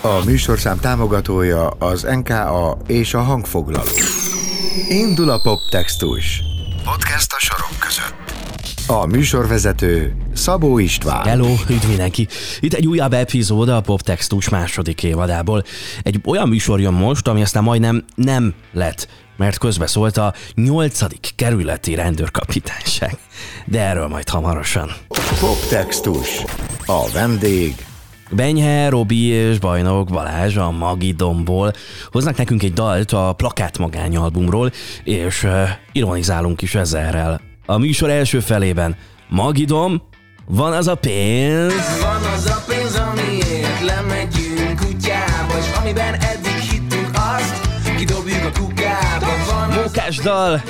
A műsorszám támogatója az NKA és a hangfoglaló. Indul a poptextus. Podcast a sorok között. A műsorvezető Szabó István. Hello, üdv mindenki! Itt egy újabb epizód a Poptextus második évadából. Egy olyan műsor jön most, ami aztán majdnem nem lett, mert közbeszólt a nyolcadik kerületi rendőrkapitányság. De erről majd hamarosan. Poptextus. A vendég Benyhe, Robi és Bajnok Balázs a Magidomból hoznak nekünk egy dalt a Plakát Magány albumról, és uh, ironizálunk is ezerrel. A műsor első felében Magidom, van az a pénz, Van az a pénz, amiért lemegyünk kutyába És amiben eddig hittünk azt, kidobjuk a kukába Van mókás dal,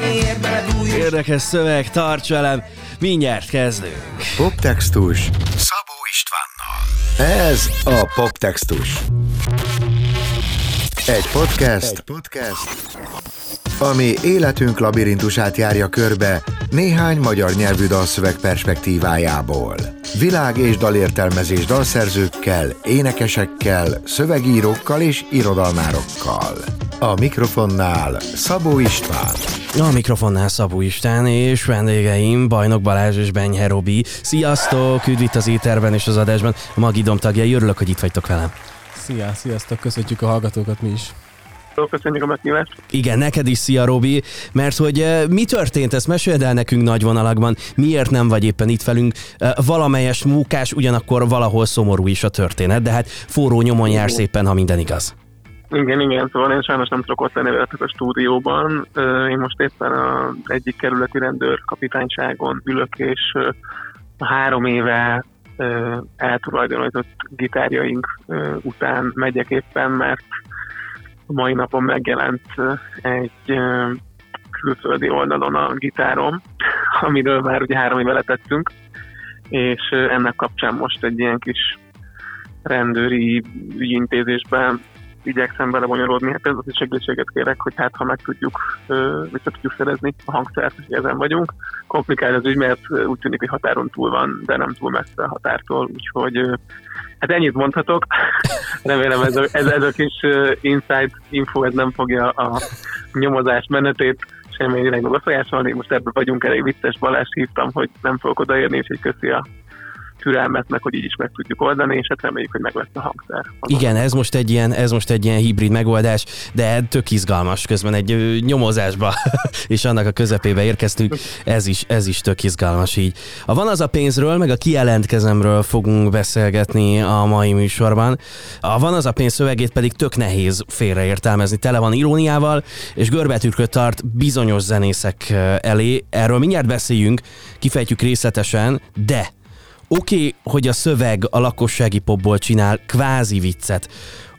érdekes szöveg, tarts velem, mindjárt kezdünk. Poptextus. Ez a Poptextus. Egy podcast, egy podcast, ami életünk labirintusát járja körbe néhány magyar nyelvű dalszöveg perspektívájából. Világ és dalértelmezés dalszerzőkkel, énekesekkel, szövegírókkal és irodalmárokkal. A mikrofonnál Szabó István. A mikrofonnál Szabó Istán és vendégeim Bajnok Balázs és Benyhe Robi. Sziasztok, üdv itt az éterben és az adásban. A Magidom tagjai, örülök, hogy itt vagytok velem. Szia, sziasztok, köszöntjük a hallgatókat mi is. Köszönjük a meghívást. Igen, neked is szia, Robi, mert hogy eh, mi történt, ezt meséld el nekünk nagy vonalakban, miért nem vagy éppen itt velünk, Eh, valamelyes mókás, ugyanakkor valahol szomorú is a történet, de hát forró nyomon jár szépen, ha minden igaz. Igen, igen, szóval én sajnos nem tudok ott lenni veletek a stúdióban. Én most éppen a egyik kerületi rendőrkapitányságon ülök, és három éve eltulajdonított gitárjaink után megyek éppen, mert mai napon megjelent egy külföldi oldalon a gitárom, amiről már ugye három éve letettünk, és ennek kapcsán most egy ilyen kis rendőri ügyintézésben igyekszem belebonyolódni, hát ez az segítséget kérek, hogy hát ha meg tudjuk, vissza tudjuk szerezni a hangszert, és ezen vagyunk. Komplikál az ügy, mert úgy tűnik, hogy határon túl van, de nem túl messze a határtól, úgyhogy hát ennyit mondhatok. Remélem ez a, ez, ez a kis inside info, ez nem fogja a nyomozás menetét semmilyen irányba befolyásolni. Most ebből vagyunk elég vicces, Balázs hívtam, hogy nem fogok odaérni, és egy köszi a türelmet, meg hogy így is meg tudjuk oldani, és hát reméljük, hogy meg lesz a hangszer. Igen, ez most egy ilyen, ez most egy ilyen hibrid megoldás, de tök izgalmas közben egy nyomozásba, és annak a közepébe érkeztünk, ez is, ez is tök izgalmas így. A van az a pénzről, meg a kijelentkezemről fogunk beszélgetni a mai műsorban. A van az a pénz szövegét pedig tök nehéz félreértelmezni, tele van iróniával, és görbetűrköt tart bizonyos zenészek elé. Erről mindjárt beszéljünk, kifejtjük részletesen, de Oké, okay, hogy a szöveg a lakossági popból csinál kvázi viccet.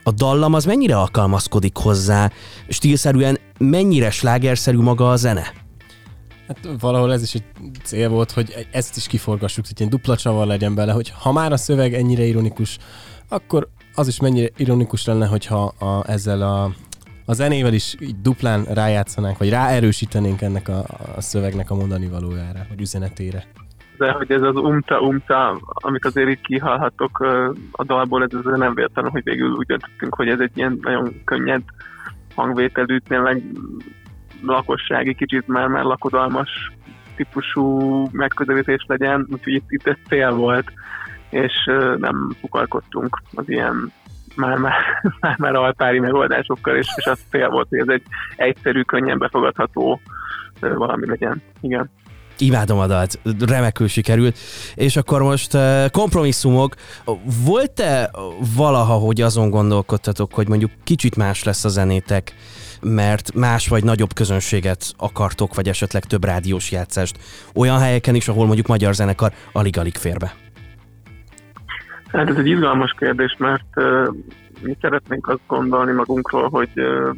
A dallam az mennyire alkalmazkodik hozzá? Stílszerűen mennyire slágerszerű maga a zene? Hát valahol ez is egy cél volt, hogy ezt is kiforgassuk, hogy ilyen dupla csavar legyen bele, hogy ha már a szöveg ennyire ironikus, akkor az is mennyire ironikus lenne, hogyha a, ezzel a, a zenével is így duplán rájátszanánk, vagy ráerősítenénk ennek a, a szövegnek a mondani valójára, vagy üzenetére. De hogy ez az umta-umta, amit azért itt kihallhatok a dalból, ez azért nem véletlen, hogy végül úgy döntöttünk, hogy ez egy ilyen nagyon könnyed hangvételű, tényleg lakossági, kicsit már, már lakodalmas típusú megközelítés legyen, úgyhogy itt, itt ez cél volt, és nem fukalkodtunk az ilyen már, már, már, már altári megoldásokkal, és, és az cél volt, hogy ez egy egyszerű, könnyen befogadható valami legyen. Igen. Imádom a dalt, remekül sikerült. És akkor most eh, kompromisszumok. Volt-e valaha, hogy azon gondolkodtatok, hogy mondjuk kicsit más lesz a zenétek, mert más vagy nagyobb közönséget akartok, vagy esetleg több rádiós játszást olyan helyeken is, ahol mondjuk magyar zenekar alig-alig fér be? Hát ez egy izgalmas kérdés, mert uh, mi szeretnénk azt gondolni magunkról, hogy, uh,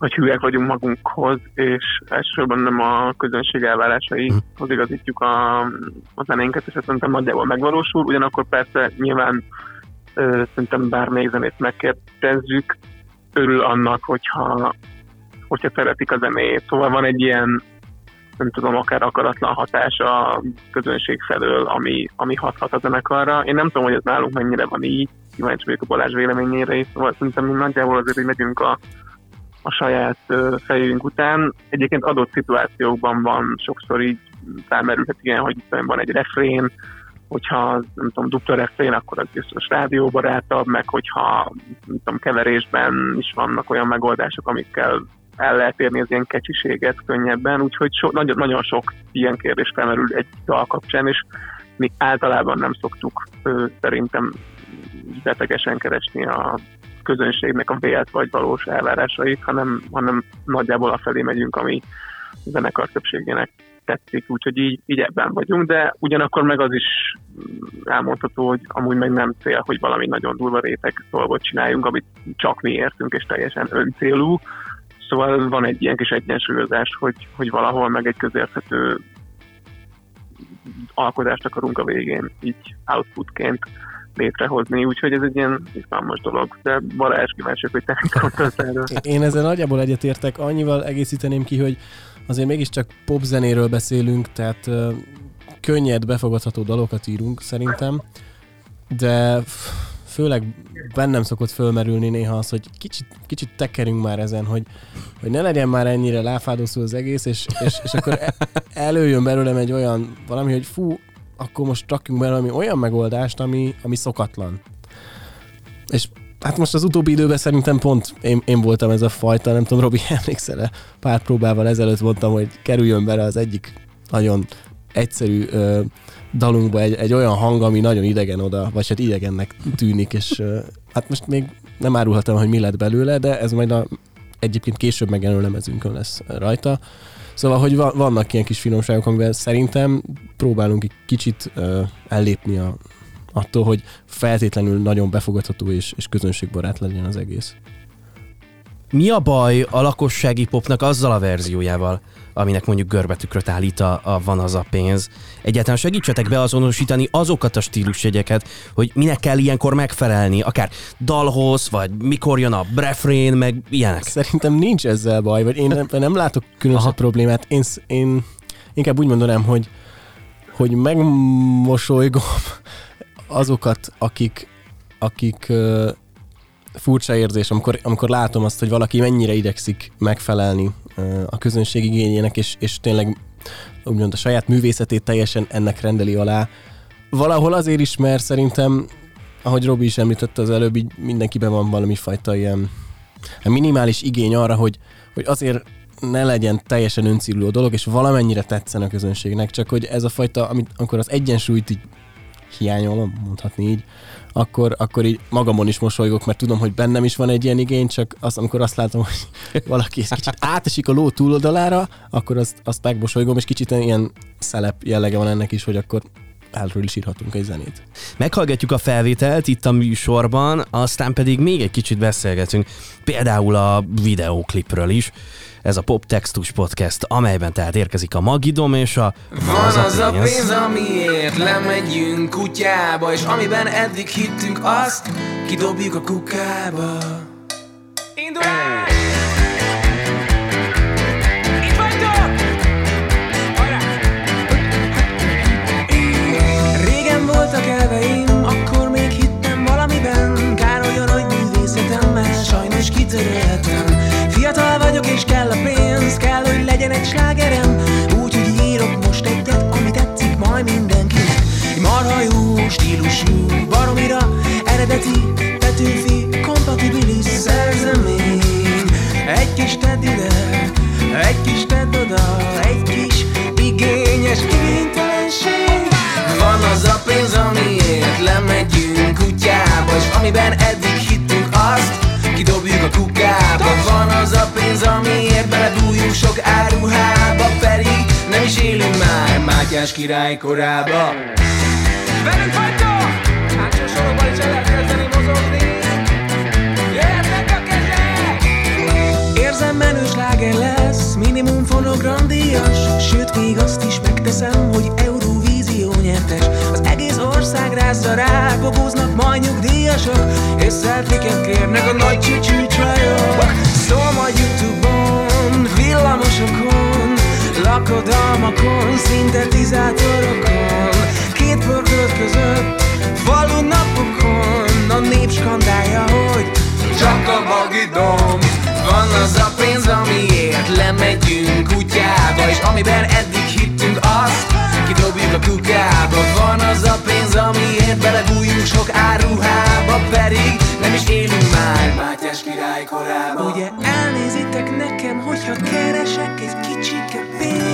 hogy hülyek vagyunk magunkhoz, és elsősorban nem a közönség elvárásaihoz igazítjuk a, a zenénket, és ez szerintem nagyjából megvalósul. Ugyanakkor persze nyilván uh, szerintem bármelyik zenét megkérdezzük, örül annak, hogyha, hogyha szeretik a zenét. Szóval van egy ilyen nem tudom, akár akaratlan hatás a közönség felől, ami, ami hathat a zenekarra. Én nem tudom, hogy ez nálunk mennyire van így, kíváncsi vagyok a Balázs véleményére is, szóval szerintem mi nagyjából azért így megyünk a, a saját fejünk után. Egyébként adott szituációkban van sokszor így felmerülhet ilyen, hogy van egy refrén, hogyha nem tudom, dupla refrén, akkor az biztos rádióbarátabb, meg hogyha nem tudom, keverésben is vannak olyan megoldások, amikkel el lehet érni az ilyen kecsiséget könnyebben, úgyhogy so, nagyon, nagyon sok ilyen kérdés felmerül egy dal kapcsán, és mi általában nem szoktuk ö, szerintem betegesen keresni a közönségnek a vélt vagy valós elvárásait, hanem, hanem nagyjából afelé megyünk, ami a zenekar többségének tetszik, úgyhogy így, így ebben vagyunk, de ugyanakkor meg az is elmondható, hogy amúgy meg nem cél, hogy valami nagyon durva réteg dolgot csináljunk, amit csak mi értünk, és teljesen öncélú. Szóval van egy ilyen kis egyensúlyozás, hogy, hogy valahol meg egy közérthető alkotást akarunk a végén így outputként létrehozni, úgyhogy ez egy ilyen izgalmas dolog, de Balázs kíváncsi, hogy te gondolsz erről. Én ezzel nagyjából egyetértek, annyival egészíteném ki, hogy azért mégiscsak popzenéről beszélünk, tehát könnyed, befogadható dalokat írunk szerintem, de főleg bennem szokott fölmerülni néha az, hogy kicsit, kicsit tekerünk már ezen, hogy, hogy ne legyen már ennyire láfádószó az egész, és, és, és akkor e- előjön belőlem egy olyan valami, hogy fú, akkor most rakjunk be valami olyan megoldást, ami, ami szokatlan. És hát most az utóbbi időben szerintem pont én, én voltam ez a fajta, nem tudom, Robi, emlékszel-e? Pár próbával ezelőtt mondtam, hogy kerüljön bele az egyik nagyon egyszerű ö, dalunkba egy, egy olyan hang, ami nagyon idegen oda, vagy hát idegennek tűnik, és ö, hát most még nem árulhatom, hogy mi lett belőle, de ez majd a, egyébként később megjelenő lemezünkön lesz rajta. Szóval, hogy va- vannak ilyen kis finomságok, amivel szerintem próbálunk egy kicsit ö, ellépni a, attól, hogy feltétlenül nagyon befogadható és, és közönségbarát legyen az egész. Mi a baj a lakossági popnak azzal a verziójával, aminek mondjuk görbetükröt állít a, a van az a pénz? Egyáltalán segítsetek beazonosítani azokat a stílusjegyeket, hogy minek kell ilyenkor megfelelni, akár dalhoz, vagy mikor jön a refrén, meg ilyenek. Szerintem nincs ezzel baj, vagy én nem, nem látok különösebb Aha. problémát. Én, én inkább úgy mondanám, hogy, hogy megmosolygom azokat, akik, akik furcsa érzés, amikor, amikor látom azt, hogy valaki mennyire idegszik megfelelni a közönség igényének, és, és tényleg úgymond a saját művészetét teljesen ennek rendeli alá. Valahol azért is, mert szerintem, ahogy Robi is említette az előbb, így mindenkiben van valami fajta ilyen minimális igény arra, hogy, hogy azért ne legyen teljesen öncélú a dolog, és valamennyire tetszen a közönségnek, csak hogy ez a fajta, amit, amikor az egyensúlyt így hiányolom, mondhatni így, akkor, akkor így magamon is mosolygok, mert tudom, hogy bennem is van egy ilyen igény, csak azt, amikor azt látom, hogy valaki egy kicsit átesik a ló túloldalára, akkor azt, azt megmosolygom, és kicsit ilyen szelep jellege van ennek is, hogy akkor erről is írhatunk egy zenét. Meghallgatjuk a felvételt itt a műsorban, aztán pedig még egy kicsit beszélgetünk, például a videóklipről is. Ez a Pop Textus Podcast, amelyben tehát érkezik a Magidom és a Van az a pénz, amiért lemegyünk kutyába És amiben eddig hittünk, azt kidobjuk a kukába hogy legyen egy slágerem. Úgyhogy írok most egyet, ami tetszik majd mindenkinek. Egy marha jó stílusú, baromira eredeti Petőfi, kompatibilis szerzemény. Egy kis tedd ide, egy kis tedd oda Egy kis igényes igénytelenség Van az a pénz, amiért lemegyünk kutyába És amiben eddig a pénz, amiért belebújunk sok áruhába Pedig nem is élünk már Mátyás király korába. Velünk vagytok! Hátsó sorokban is el lehet kezdeni mozogni. Jöhetnek a lesz, minimum fonogram díjas Sőt, még azt is megteszem, hogy Eurovízió nyertes. Az egész ország rázza rá, bogóznak majd nyugdíjasok És selfieket kérnek a nagy csücsű csajok Szól majd Youtube-on, villamosokon Lakodalmakon, szintetizátorokon Két pörkölt között, falu napokon a nép skandálja, hogy Csak a magidom Van az a pénz, amiért lemegyünk kutyába És amiben eddig hittünk azt Kidobjuk a kukába. Van az a pénz, amiért belebújunk sok áruhába Mátyás király korában. Ugye elnézitek nekem, hogyha keresek egy kicsike pénzt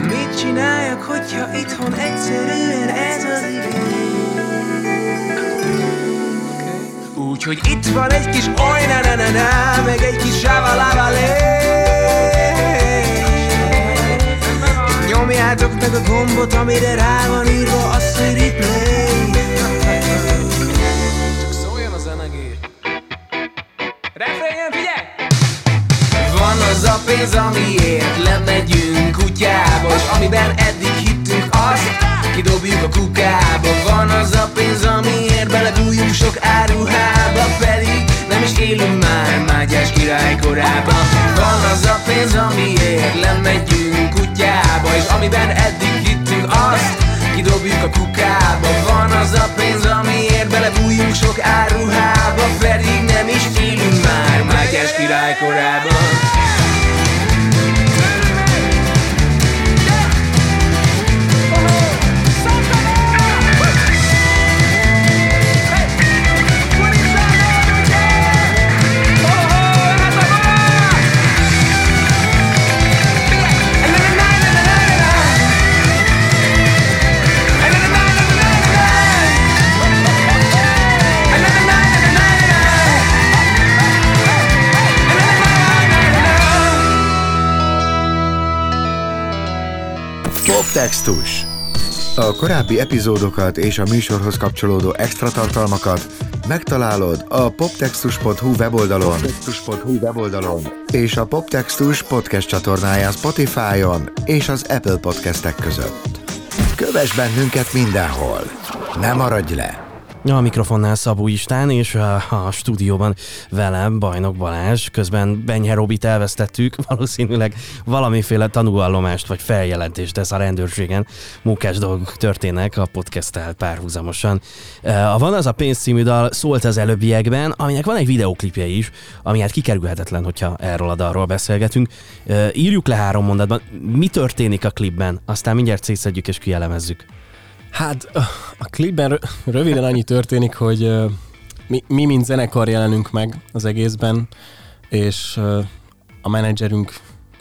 Mit csináljak, hogyha itthon egyszerűen ez az Úgyhogy itt van egy kis oly na na na na Meg egy kis sáva láva Nyomjátok meg a gombot, amire rá van írva hogy replay pénz, amiért lemegyünk kutyába És amiben eddig hittünk azt Kidobjuk a kukába. Van az a pénz, amiért belebújunk sok áruhába Pedig nem is élünk már Mátyás király korában. Van az a pénz, amiért lemegyünk kutyába És amiben eddig hittünk azt Kidobjuk a kukába. Van az a pénz, amiért belebújunk sok áruhába Pedig nem is élünk már Mátyás király korában Poptextus. A korábbi epizódokat és a műsorhoz kapcsolódó extra tartalmakat megtalálod a poptextus.hu weboldalon, poptextus.hu weboldalon és a Poptextus podcast csatornáján Spotify-on és az Apple podcastek között. Kövess bennünket mindenhol! Ne maradj le! A mikrofonnál Szabó Istán, és a, stúdióban velem Bajnok Balázs. Közben Benyhe Robit elvesztettük, valószínűleg valamiféle tanúvallomást vagy feljelentést tesz a rendőrségen. Munkás dolgok történnek a podcasttel párhuzamosan. A Van az a pénz című dal szólt az előbbiekben, aminek van egy videoklipje is, ami hát kikerülhetetlen, hogyha erről a dalról beszélgetünk. Írjuk le három mondatban, mi történik a klipben, aztán mindjárt szétszedjük és kielemezzük. Hát a klipben rö- röviden annyi történik, hogy mi, mi mint zenekar jelenünk meg az egészben, és a menedzserünk,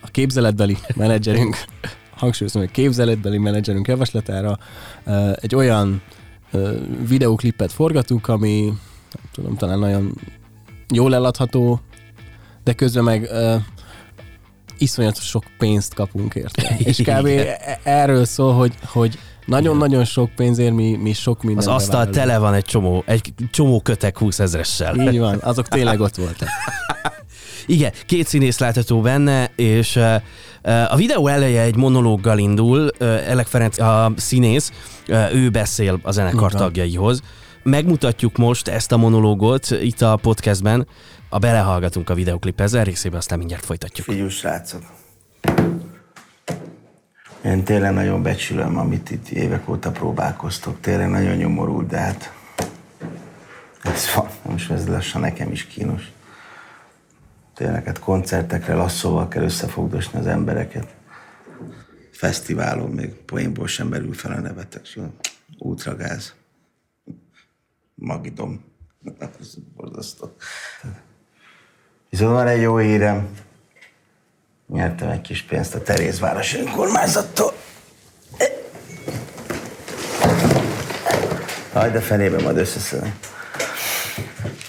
a képzeletbeli menedzserünk, hangsúlyozom, hogy képzeletbeli menedzserünk javaslatára egy olyan ö, videóklipet forgatunk, ami nem tudom, talán nagyon jól eladható, de közben meg ö, iszonyatos sok pénzt kapunk érte. És kb. e- erről szól, hogy, hogy nagyon-nagyon sok pénzért mi, mi sok Az mindent asztal tele van egy csomó, egy csomó kötek 20 ezressel. Így van, azok tényleg ott voltak. Igen, két színész látható benne, és a videó eleje egy monológgal indul, Elek Ferenc a színész, ő beszél a zenekar tagjaihoz. Megmutatjuk most ezt a monológot itt a podcastben, a belehallgatunk a videoklip ezzel részébe, aztán mindjárt folytatjuk. Figyú, srácok. Én tényleg nagyon becsülöm, amit itt évek óta próbálkoztok. Tényleg nagyon nyomorult, de hát ez van. Most ez lassan nekem is kínos. Tényleg, hát koncertekre lasszóval kell összefogdosni az embereket. Fesztiválon még poénból sem merül fel a nevetek. Útragáz. Magidom. Ez borzasztó. Viszont van egy jó hírem. Nyertem egy kis pénzt a Terézváros önkormányzattól. Haj, de fenébe majd összeszedem.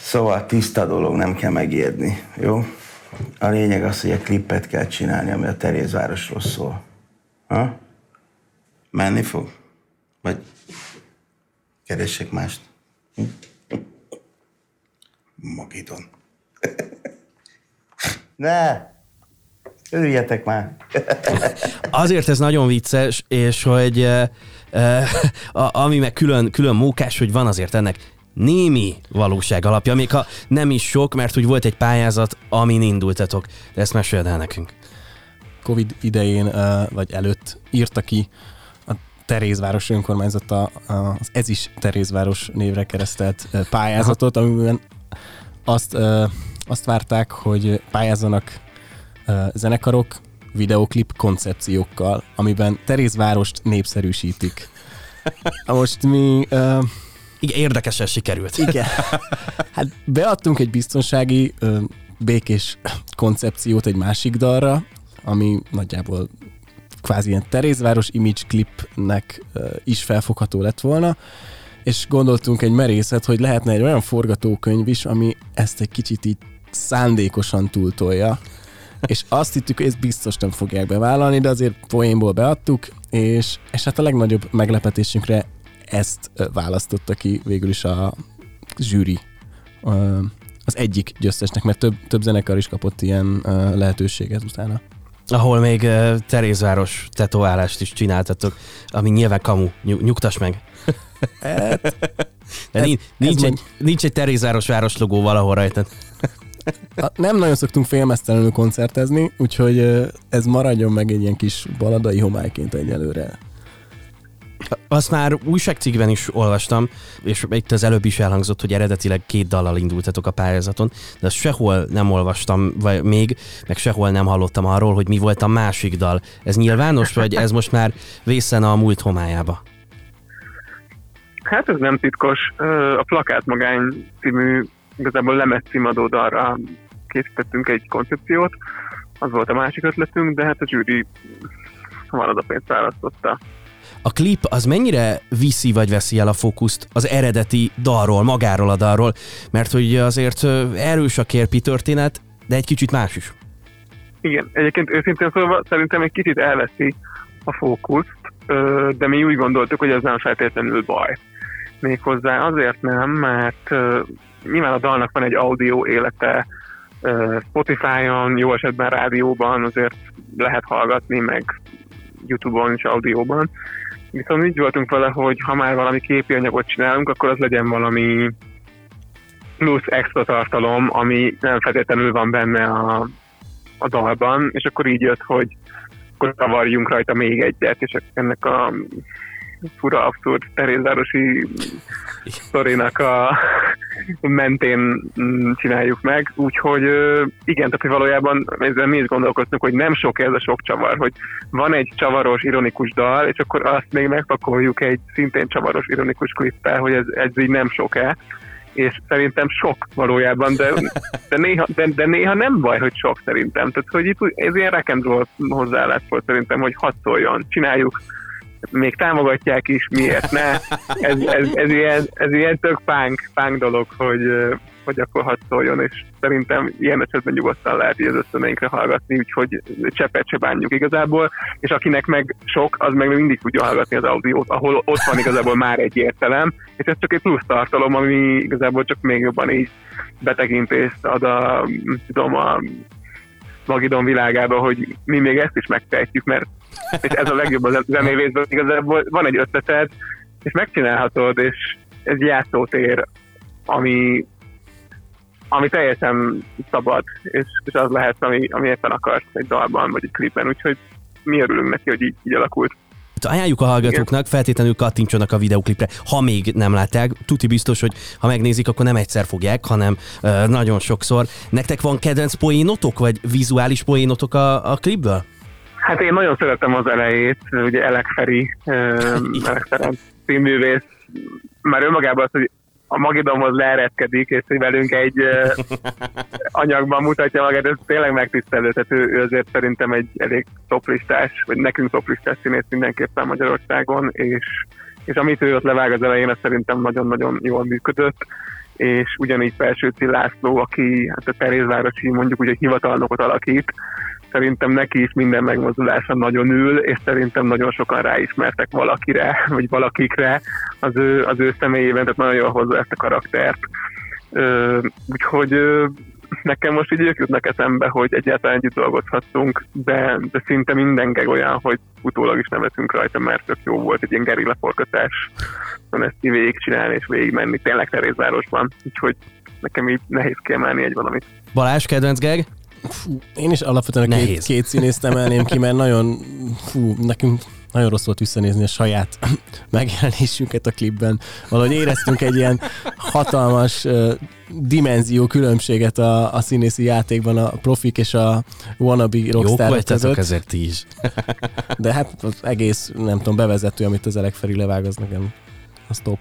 Szóval tiszta dolog, nem kell megijedni, jó? A lényeg az, hogy egy klippet kell csinálni, ami a Terézvárosról szól. Ha? Menni fog? Vagy keressek mást? Magidon. Ne! Örüljetek már! Azért ez nagyon vicces, és hogy uh, uh, a, ami meg külön, külön mókás, hogy van azért ennek némi valóság alapja, még ha nem is sok, mert úgy volt egy pályázat, amin indultatok. De ezt meséld el nekünk. Covid idején, ö, vagy előtt írta ki a Terézváros önkormányzata az Ez is Terézváros névre keresztelt pályázatot, amiben azt, azt várták, hogy pályázzanak zenekarok videoklip koncepciókkal, amiben Terézvárost népszerűsítik. Most mi... Ö, Igen, érdekesen sikerült. igen. Hát beadtunk egy biztonsági, ö, békés koncepciót egy másik dalra, ami nagyjából kvázi ilyen Terézváros image clipnek ö, is felfogható lett volna, és gondoltunk egy merészet, hogy lehetne egy olyan forgatókönyv is, ami ezt egy kicsit így szándékosan túltolja, és azt hittük, hogy ezt biztos nem fogják bevállalni, de azért poénból beadtuk, és, és hát a legnagyobb meglepetésünkre ezt választotta ki végül is a zsűri az egyik győztesnek, mert több, több zenekar is kapott ilyen lehetőséget utána. Ahol még uh, Terézváros tetoválást is csináltatok, ami nyilván kamu. Nyug, nyugtass meg. Hát, De Ez- nincs, ez nincs, egy, nincs egy Terézváros városlogó valahol rajta. Nem nagyon szoktunk félmeztelenül koncertezni, úgyhogy ez maradjon meg egy ilyen kis baladai homályként egyelőre. Azt már újságcikkben is olvastam, és itt az előbb is elhangzott, hogy eredetileg két dallal indultatok a pályázaton, de azt sehol nem olvastam vagy még, meg sehol nem hallottam arról, hogy mi volt a másik dal. Ez nyilvános, vagy ez most már vészen a múlt homályába? Hát ez nem titkos. A Plakát Magány című igazából lemez címadó dalra készítettünk egy koncepciót. Az volt a másik ötletünk, de hát a zsűri az a pénzt választotta. A klip az mennyire viszi vagy veszi el a fókuszt az eredeti dalról, magáról a dalról, mert hogy azért erős a kérpi történet, de egy kicsit más is. Igen, egyébként őszintén szólva szerintem egy kicsit elveszi a fókuszt, de mi úgy gondoltuk, hogy ez nem feltétlenül baj. Méghozzá azért nem, mert nyilván a dalnak van egy audio élete, Spotify-on, jó esetben rádióban azért lehet hallgatni, meg YouTube-on is audióban. Viszont így voltunk vele, hogy ha már valami képi anyagot csinálunk, akkor az legyen valami plusz extra tartalom, ami nem feltétlenül van benne a, a dalban, és akkor így jött, hogy akkor kavarjunk rajta még egyet, és ennek a fura, abszurd terézvárosi sztorinak a mentén mm, csináljuk meg, úgyhogy igen, tehát hogy valójában ezzel mi is gondolkoztunk, hogy nem sok ez a sok csavar, hogy van egy csavaros, ironikus dal, és akkor azt még megpakoljuk egy szintén csavaros, ironikus klippel, hogy ez, ez így nem sok-e, és szerintem sok valójában, de, de, néha, de, de néha nem baj, hogy sok szerintem. Tehát, hogy itt ez ilyen rock and roll hozzáállás volt szerintem, hogy hadd szóljon, csináljuk, még támogatják is, miért ne. Ez, ez, ez, ilyen, ez ilyen tök punk, punk dolog, hogy, hogy akkor hadd szóljon, és szerintem ilyen esetben nyugodtan lehet így az ösztöneinkre hallgatni, úgyhogy cseppet se bánjuk igazából, és akinek meg sok, az meg mindig tudja hallgatni az audiót, ahol ott van igazából már egy értelem, és ez csak egy plusz tartalom, ami igazából csak még jobban így betekintést ad a, tudom, a Magidon világába, hogy mi még ezt is megtehetjük, mert és ez a legjobb a zenévészben, igazából van egy ötleted, és megcsinálhatod, és ez játszótér, ami, ami teljesen szabad, és, és az lehet, ami, ami éppen akarsz egy dalban, vagy egy klipben, úgyhogy mi örülünk neki, hogy így, így alakult. Ajánljuk a hallgatóknak, feltétlenül kattintsanak a videoklipre, ha még nem látják. Tuti biztos, hogy ha megnézik, akkor nem egyszer fogják, hanem uh, nagyon sokszor. Nektek van kedvenc poénotok, vagy vizuális poénotok a, a klipből? Hát én nagyon szeretem az elejét, ugye Elek Feri, Elek Ferenc színművész, már önmagában az, hogy a Magidonhoz leeredkedik, és hogy velünk egy anyagban mutatja magát, ez tényleg megtisztelő, tehát ő, ő azért szerintem egy elég toplistás, vagy nekünk toplistás színész mindenképpen Magyarországon, és, és amit ő ott levág az elején, az szerintem nagyon-nagyon jól működött. És ugyanígy Felsőci László, aki hát a Terézvárosi mondjuk ugye hivatalnokot alakít, szerintem neki is minden megmozdulása nagyon ül, és szerintem nagyon sokan ráismertek valakire, vagy valakikre az ő, az ő személyében, tehát nagyon jól hozza ezt a karaktert. Úgyhogy nekem most így ők jutnak eszembe, hogy egyáltalán együtt dolgozhattunk, de, de szinte minden olyan, hogy utólag is nevetünk rajta, mert tök jó volt egy ilyen gerilla forgatás, ezt így végigcsinálni és végigmenni, tényleg Terézvárosban, úgyhogy nekem így nehéz kiemelni egy valamit. Balázs, kedvenc geg? Fú, én is alapvetően a két, két színészt emelném ki, mert nagyon, fú, nekünk nagyon rossz volt visszanézni a saját megjelenésünket a klipben. Valahogy éreztünk egy ilyen hatalmas uh, dimenzió különbséget a, a színészi játékban a profik és a wannabe rockstar között. ezért ti is. De hát az egész, nem tudom, bevezető, amit az Elek Feri levág, az nekem az top.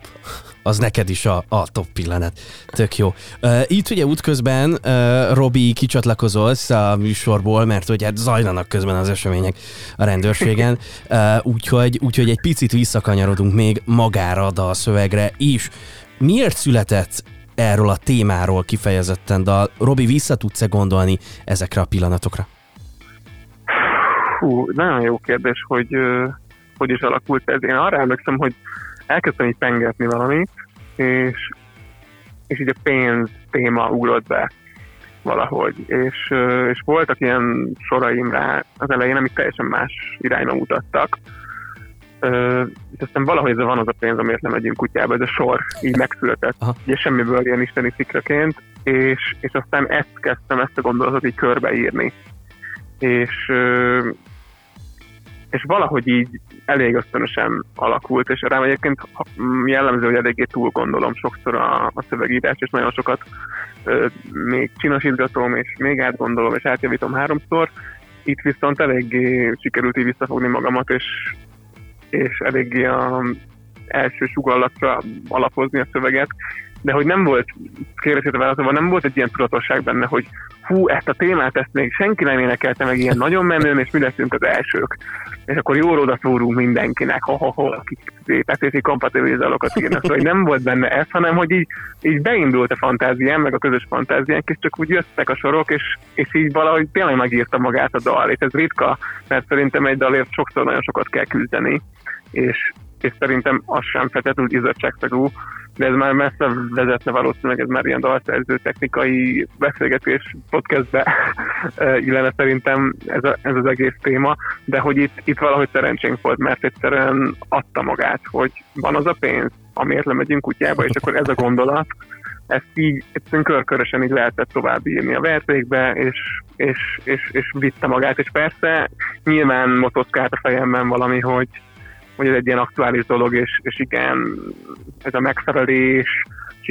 Az neked is a, a top pillanat. Tök jó. Uh, itt ugye útközben uh, Robi kicsatlakozolsz a műsorból, mert ugye hát zajlanak közben az események a rendőrségen, uh, úgyhogy, úgyhogy egy picit visszakanyarodunk még magára a szövegre is. Miért született erről a témáról kifejezetten dal? Robi, vissza tudsz-e gondolni ezekre a pillanatokra? Hú, nagyon jó kérdés, hogy hogy is alakult ez. Én arra emlékszem, hogy elkezdtem így pengetni valamit, és, és így a pénz téma ugrott be valahogy, és, és voltak ilyen soraim rá az elején, amik teljesen más irányba mutattak, és aztán valahogy ez van az a pénz, amiért nem megyünk kutyába, ez a sor így megszületett, Aha. ugye semmiből ilyen isteni szikraként, és, és aztán ezt kezdtem, ezt a gondolatot így körbeírni. És, és valahogy így elég ösztönösen alakult, és rám egyébként jellemző, hogy eléggé túl gondolom sokszor a, a szövegírás, és nagyon sokat ö, még csinosítgatom, és még átgondolom, és átjavítom háromszor. Itt viszont eléggé sikerült így visszafogni magamat, és, és eléggé a első sugallatra alapozni a szöveget, de hogy nem volt, kérdezete válaszolva, nem volt egy ilyen tudatosság benne, hogy hú, ezt a témát, ezt még senki nem énekelte meg ilyen nagyon menőn, és mi leszünk az elsők. És akkor jól oda szórunk mindenkinek, ha, ha, ha, akik Petőfi kompatibilizálókat írnak. Szóval nem volt benne ez, hanem hogy így, így beindult a fantáziám, meg a közös fantáziánk, és csak úgy jöttek a sorok, és, és így valahogy tényleg megírta magát a dal. És ez ritka, mert szerintem egy dalért sokszor nagyon sokat kell küzdeni. És, és szerintem az sem feltétlenül izzadságszagú, de ez már messze vezetne valószínűleg, ez már ilyen dalszerző technikai beszélgetés podcastbe illene szerintem ez, a, ez az egész téma, de hogy itt, itt valahogy szerencsénk volt, mert egyszerűen adta magát, hogy van az a pénz, amiért lemegyünk kutyába, és akkor ez a gondolat, ezt így egyszerűen körkörösen így lehetett tovább írni a vertékbe, és, és, és, és vitte magát, és persze nyilván motoszkált a fejemben valami, hogy, hogy ez egy ilyen aktuális dolog, és, és igen, ez a megfelelés,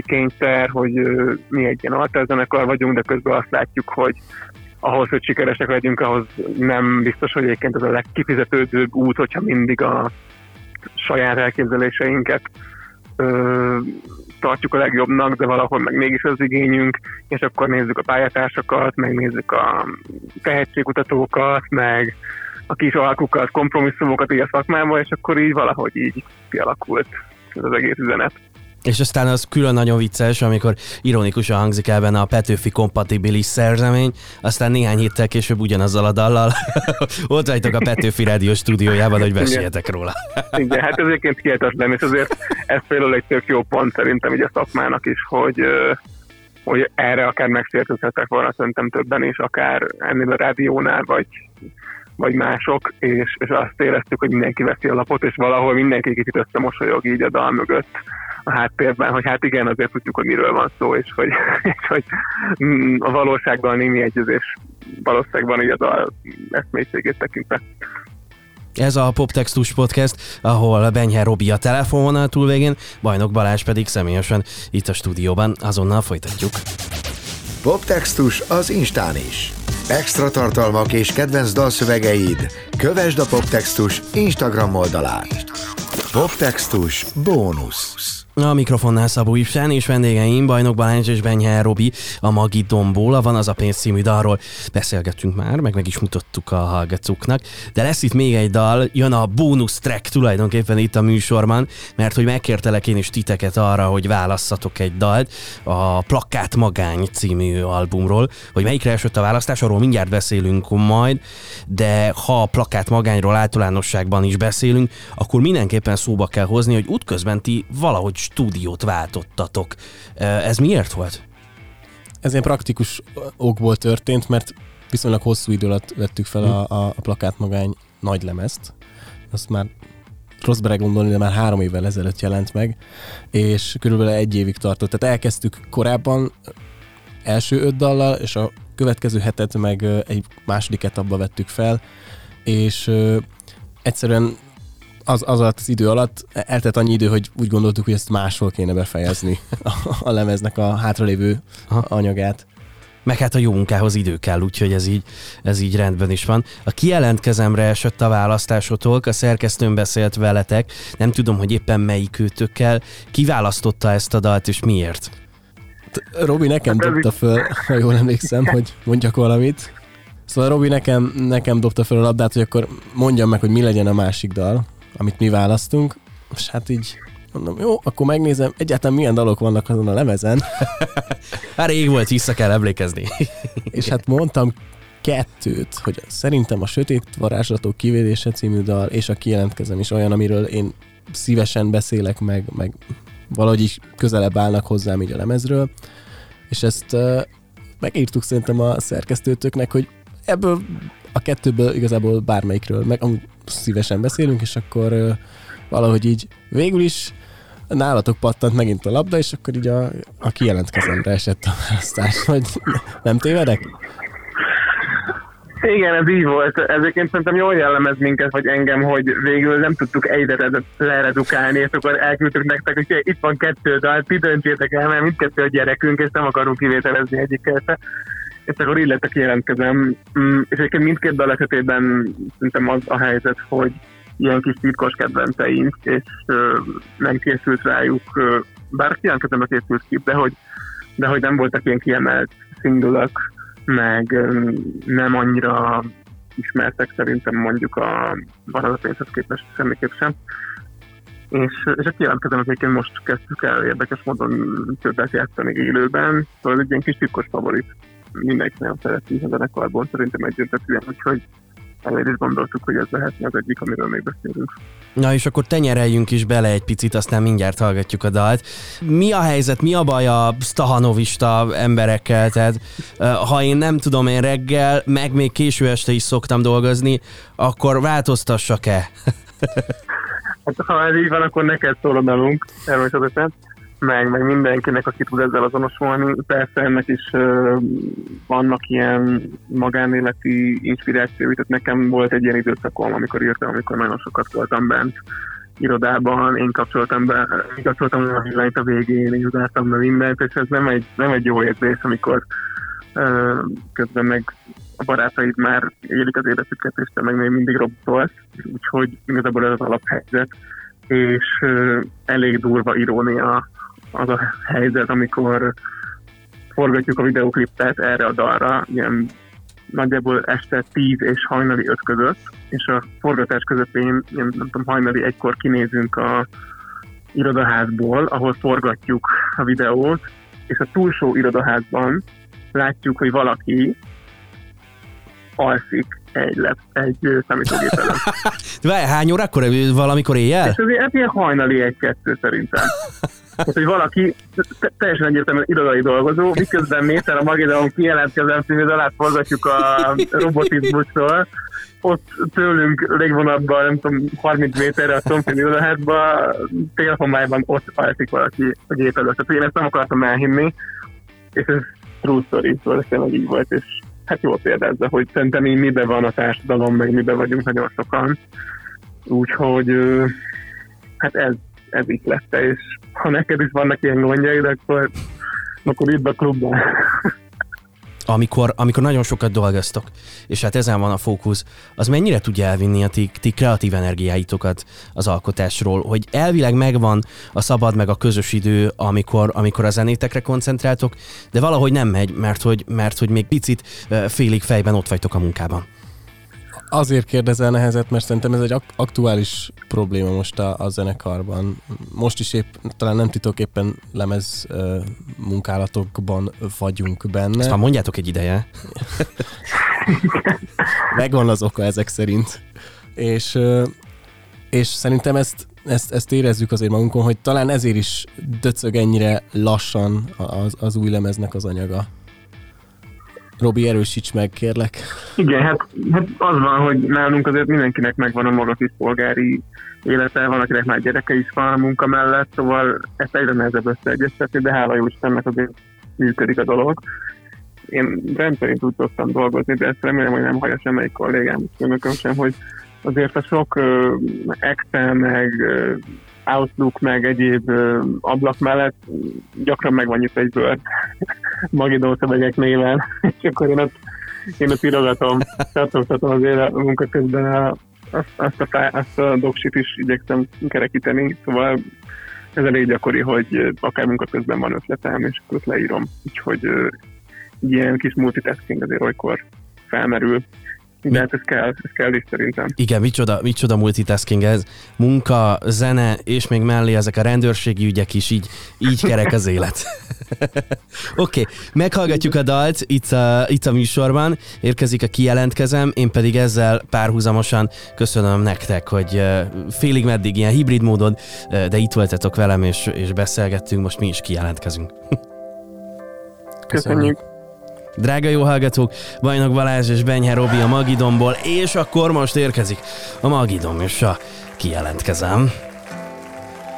kényszer, hogy mi egy ilyen alterzenekar vagyunk, de közben azt látjuk, hogy ahhoz, hogy sikeresek legyünk, ahhoz nem biztos, hogy egyébként ez a legkifizetődőbb út, hogyha mindig a saját elképzeléseinket ö, tartjuk a legjobbnak, de valahol meg mégis az igényünk, és akkor nézzük a pályatársakat, megnézzük a tehetségkutatókat, meg a kis alkukat, kompromisszumokat így a szakmában, és akkor így valahogy így kialakult ez az egész üzenet. És aztán az külön nagyon vicces, amikor ironikusan hangzik el benne a Petőfi kompatibilis szerzemény, aztán néhány héttel később ugyanazzal a dallal ott vagytok a Petőfi Rádió stúdiójában, hogy beszéljetek róla. Igen, hát ezért kihetetlen, és azért ez például egy tök jó pont szerintem így a szakmának is, hogy hogy erre akár megsértődhetek volna szerintem többen is, akár ennél a rádiónál, vagy vagy mások, és, és azt éreztük, hogy mindenki veszi a lapot, és valahol mindenki kicsit összemosolyog így a dal mögött a háttérben, hogy hát igen, azért tudjuk, hogy miről van szó, és hogy, és hogy mm, a valóságban némi egyezés valószínűleg van így a dal eszmélységét tekintve. Ez a Poptextus Podcast, ahol Benyher Robi a telefonvonal túl végén, Bajnok Balázs pedig személyesen itt a stúdióban. Azonnal folytatjuk. Poptextus az Instán is. Extra tartalmak és kedvenc dalszövegeid. Kövesd a Poptextus Instagram oldalát. Poptextus bónusz. A mikrofonnál Szabó Ipsen és vendégeim Bajnok Balázs és Benyel Robi a Magi Domból, a Van az a pénz című dalról. Beszélgettünk már, meg meg is mutattuk a hallgatóknak, de lesz itt még egy dal, jön a bónusz track tulajdonképpen itt a műsorban, mert hogy megkértelek én is titeket arra, hogy válasszatok egy dalt a Plakát Magány című albumról, hogy melyikre esett a választás, arról mindjárt beszélünk majd, de ha a Plakát Magányról általánosságban is beszélünk, akkor mindenképpen szóba kell hozni, hogy útközben ti valahogy stúdiót váltottatok. Ez miért volt? Ez ilyen praktikus okból történt, mert viszonylag hosszú idő alatt vettük fel a, a, a plakát magány nagy lemezt. Azt már rossz gondolni, de már három évvel ezelőtt jelent meg, és körülbelül egy évig tartott. Tehát elkezdtük korábban első öt dallal, és a következő hetet meg egy második etapba vettük fel, és egyszerűen az, az alatt az idő alatt eltelt annyi idő, hogy úgy gondoltuk, hogy ezt máshol kéne befejezni a, a lemeznek a hátralévő Aha. anyagát. Meg hát a jó munkához idő kell, úgyhogy ez így, ez így rendben is van. A kijelentkezemre esett a választásotok, a szerkesztőn beszélt veletek, nem tudom, hogy éppen melyik őtökkel. Kiválasztotta ezt a dalt, és miért? Robi nekem Hát dobta föl, ha jól emlékszem, hogy mondjak valamit. Szóval Robi nekem, nekem dobta föl a labdát, hogy akkor mondjam meg, hogy mi legyen a másik dal, amit mi választunk. És hát így mondom, jó, akkor megnézem, egyáltalán milyen dalok vannak azon a lemezen. Hát rég volt, vissza kell emlékezni. És hát mondtam kettőt, hogy szerintem a Sötét Varázslatok kivédése című dal, és a kijelentkezem is olyan, amiről én szívesen beszélek, meg, meg valahogy is közelebb állnak hozzám így a lemezről. És ezt uh, megírtuk szerintem a szerkesztőtöknek, hogy ebből a kettőből igazából bármelyikről, meg amúgy szívesen beszélünk, és akkor valahogy így végül is nálatok pattant megint a labda, és akkor így a, a kijelentkezemre esett a választás, vagy nem tévedek? Igen, ez így volt. Ezeket szerintem jól jellemez minket, vagy engem, hogy végül nem tudtuk egyre leredukálni, és akkor elküldtük nektek, hogy itt van kettő dal, ti döntsétek el, mert mindkettő a gyerekünk, és nem akarunk kivételezni egyikkel se. És akkor így lett a kijelentkezem. Mm, És egyébként mindkét dal esetében szerintem az a helyzet, hogy ilyen kis titkos kedvenceink, és nem készült rájuk, ö, bár kijelentkezemre készült ki, de hogy, de hogy nem voltak ilyen kiemelt szindulak, meg nem annyira ismertek szerintem mondjuk a maradapénzhez képest semmiképp sem. És, és a kijelentkezem egyébként most kezdtük el érdekes módon többet játszani élőben, szóval egy ilyen kis titkos favorit. Mindenki nagyon szereti a zenekarból, szerintem egyöntetűen, úgyhogy ezért is gondoltuk, hogy ez lehetne az egyik, amiről még beszélünk. Na és akkor tenyereljünk is bele egy picit, aztán mindjárt hallgatjuk a dalt. Mi a helyzet, mi a baj a stahanovista emberekkel? Tehát ha én nem tudom, én reggel, meg még késő este is szoktam dolgozni, akkor változtassak-e? Hát, ha ez így van, akkor neked szól a dalunk, természetesen. Meg, meg mindenkinek, aki tud ezzel azonosulni. Persze ennek is uh, vannak ilyen magánéleti inspirációi, tehát nekem volt egy ilyen időszakom, amikor írtam, amikor nagyon sokat voltam bent irodában, én kapcsoltam be, én kapcsoltam a villanyt a végén, én zártam be mindent, és ez nem egy, nem egy jó érzés, amikor uh, közben meg a barátaid már élik az életüket, és te meg még mindig robotolsz, úgyhogy igazából ez az alaphelyzet, és uh, elég durva irónia az a helyzet, amikor forgatjuk a videoklipet erre a dalra, ilyen nagyjából este 10 és hajnali 5 között, és a forgatás közepén, nem tudom, hajnali egykor kinézünk a irodaházból, ahol forgatjuk a videót, és a túlsó irodaházban látjuk, hogy valaki alszik egy, lep, egy számítógép előtt. Várj, hány órakor? Valamikor éjjel? És hát ilyen hajnali egy-kettő szerintem. Tehát, hogy valaki te- teljesen egyértelműen irodai dolgozó, miközben mész el a Magidon kijelentkezem című dalát forgatjuk a robotizmusról, ott tőlünk légvonatban, nem tudom, 30 méterre a szomszéd irodaházba, telefonmájban ott alszik valaki a gép előtt. Tehát én ezt nem akartam elhinni, és ez true story, szóval ez tényleg így volt, és hát jól példázza, hogy szerintem így miben van a társadalom, meg miben vagyunk nagyon sokan. Úgyhogy hát ez, ez itt lett, és ha neked is vannak ilyen gondjaid, akkor, akkor itt a klubban. amikor, amikor nagyon sokat dolgoztok, és hát ezen van a fókusz, az mennyire tudja elvinni a ti, ti kreatív energiáitokat az alkotásról, hogy elvileg megvan a szabad meg a közös idő, amikor, amikor a zenétekre koncentráltok, de valahogy nem megy, mert hogy, mert hogy még picit félig fejben ott vagytok a munkában. Azért kérdezel nehezet, mert szerintem ez egy ak- aktuális probléma most a, a zenekarban. Most is épp, talán nem titok, éppen lemez uh, munkálatokban vagyunk benne. Ezt már mondjátok egy ideje. Megvan az oka ezek szerint. És, ö, és szerintem ezt, ezt, ezt érezzük azért magunkon, hogy talán ezért is döcög ennyire lassan az, az új lemeznek az anyaga. Robi, erősíts meg, kérlek. Igen, hát, hát az van, hogy nálunk azért mindenkinek megvan a maga kis polgári élete, van, akinek már gyereke is van a munka mellett, szóval ezt egyre nehezebb összeegyeztetni, de hála jó Istennek azért működik a dolog. Én rendszerint úgy szoktam dolgozni, de ezt remélem, hogy nem hallja semmelyik kollégám, önököm sem, hogy azért a sok ö, Excel, meg ö, Outlook, meg egyéb ö, ablak mellett gyakran meg van nyitva egy Word Magidó szövegek néven, és akkor én ott, én ott írogatom, tartóztatom azért a munka közben a, azt, a, fá- azt a doksit is igyekszem kerekíteni, szóval ez elég gyakori, hogy akár munka közben van ötletem, és akkor ott leírom. Úgyhogy ö, ilyen kis multitasking azért olykor felmerül. De hát ez kell, ez kell is szerintem. Igen, micsoda, micsoda multitasking ez. Munka, zene, és még mellé ezek a rendőrségi ügyek is, így, így kerek az élet. Oké, okay, meghallgatjuk a dalt itt a, itt a műsorban, érkezik a kijelentkezem, én pedig ezzel párhuzamosan köszönöm nektek, hogy félig meddig ilyen hibrid módon, de itt voltatok velem, és, és beszélgettünk, most mi is kijelentkezünk. Köszönjük. Drága jó hallgatók, Bajnok Balázs és Benyhe Robi a Magidomból, és akkor most érkezik a Magidom és a kijelentkezem.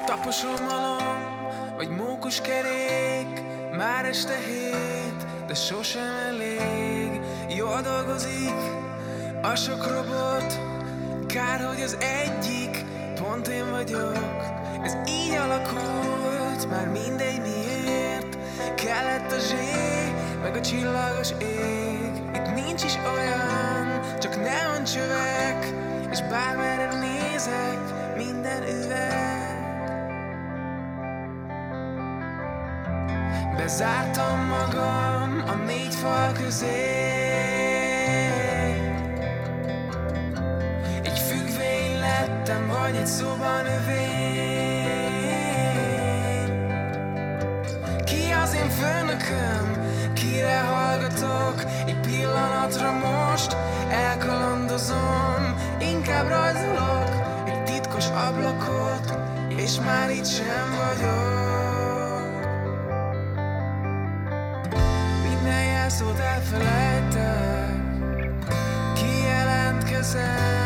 Taposom malom, vagy mókus kerék Már este hét, de sosem elég. Jól dolgozik a sok robot Kár, hogy az egyik pont én vagyok. Ez így alakult, már mindegy miért Kellett a zsé, meg a csillagos ég. Itt nincs is olyan, csak neoncsövek És bármerre nézek, minden üveg. Bezártam magam a négy fal közé. Egy függvény lettem, vagy egy szobanövény Ki az én főnököm, pillanatra most elkalandozom. Inkább rajzolok egy titkos ablakot És már itt sem vagyok. Minden jelszót elfelejtek Kijelentkezem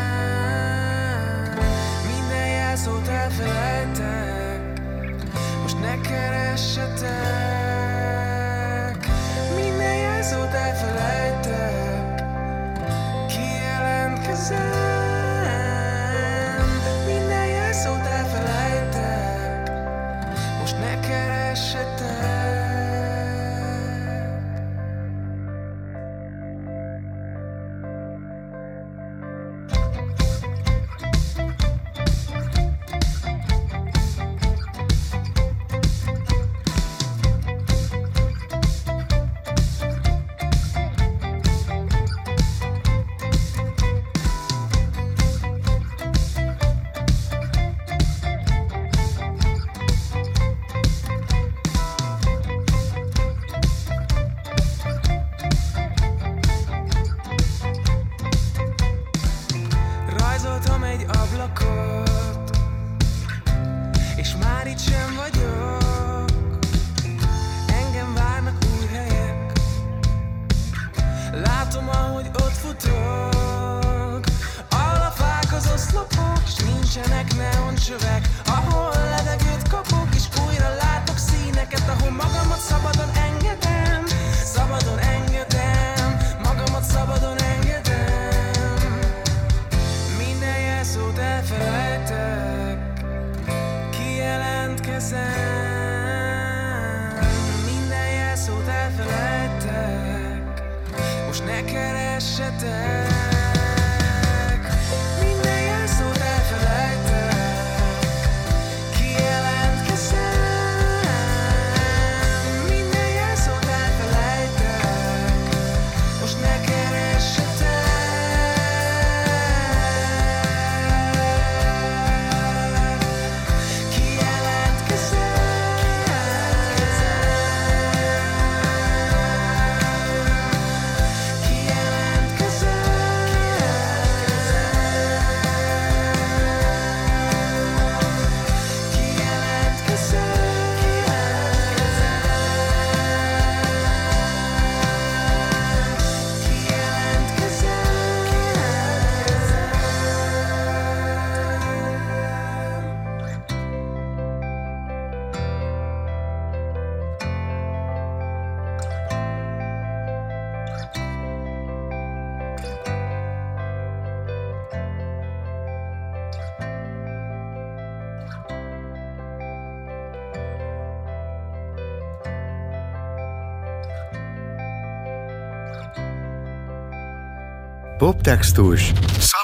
Poptextus Szabó Istvánnal. Hű,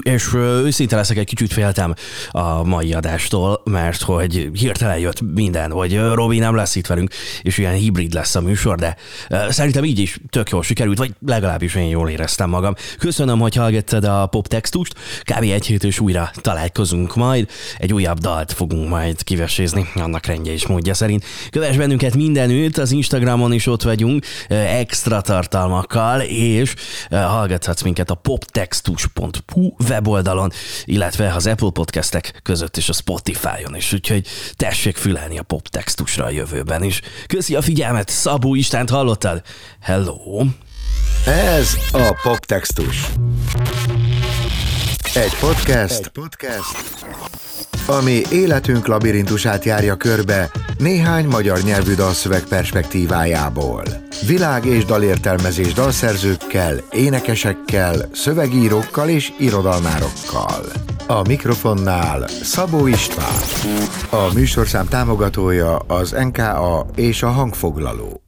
és őszinte leszek, egy kicsit féltem a mai adástól, mert hogy hirtelen jött minden, hogy Robi nem lesz itt velünk, és ilyen hibrid lesz a műsor, de szerintem így is tök jól sikerült, vagy legalábbis én jól éreztem magam. Köszönöm, hogy hallgattad a poptextust, kb. egy hét és újra találkozunk majd, egy újabb dalt fogunk majd kivesézni, annak rendje és módja szerint. Kövess bennünket mindenütt, az Instagramon is ott vagyunk, extra tartalmakkal, és hallgathatsz minket a poptextus.hu weboldalon, illetve az Apple podcastek között és a Spotify-on is, úgyhogy tessék fülelni a poptextusra a jövőben is. Köszi a figyelmet, Szabó Istent hallottad? Hello! Ez a Poptextus. Egy podcast, Egy podcast, ami életünk labirintusát járja körbe néhány magyar nyelvű dalszöveg perspektívájából. Világ és dalértelmezés dalszerzőkkel, énekesekkel, szövegírókkal és irodalmárokkal. A mikrofonnál Szabó István. A műsorszám támogatója az NKA és a hangfoglaló.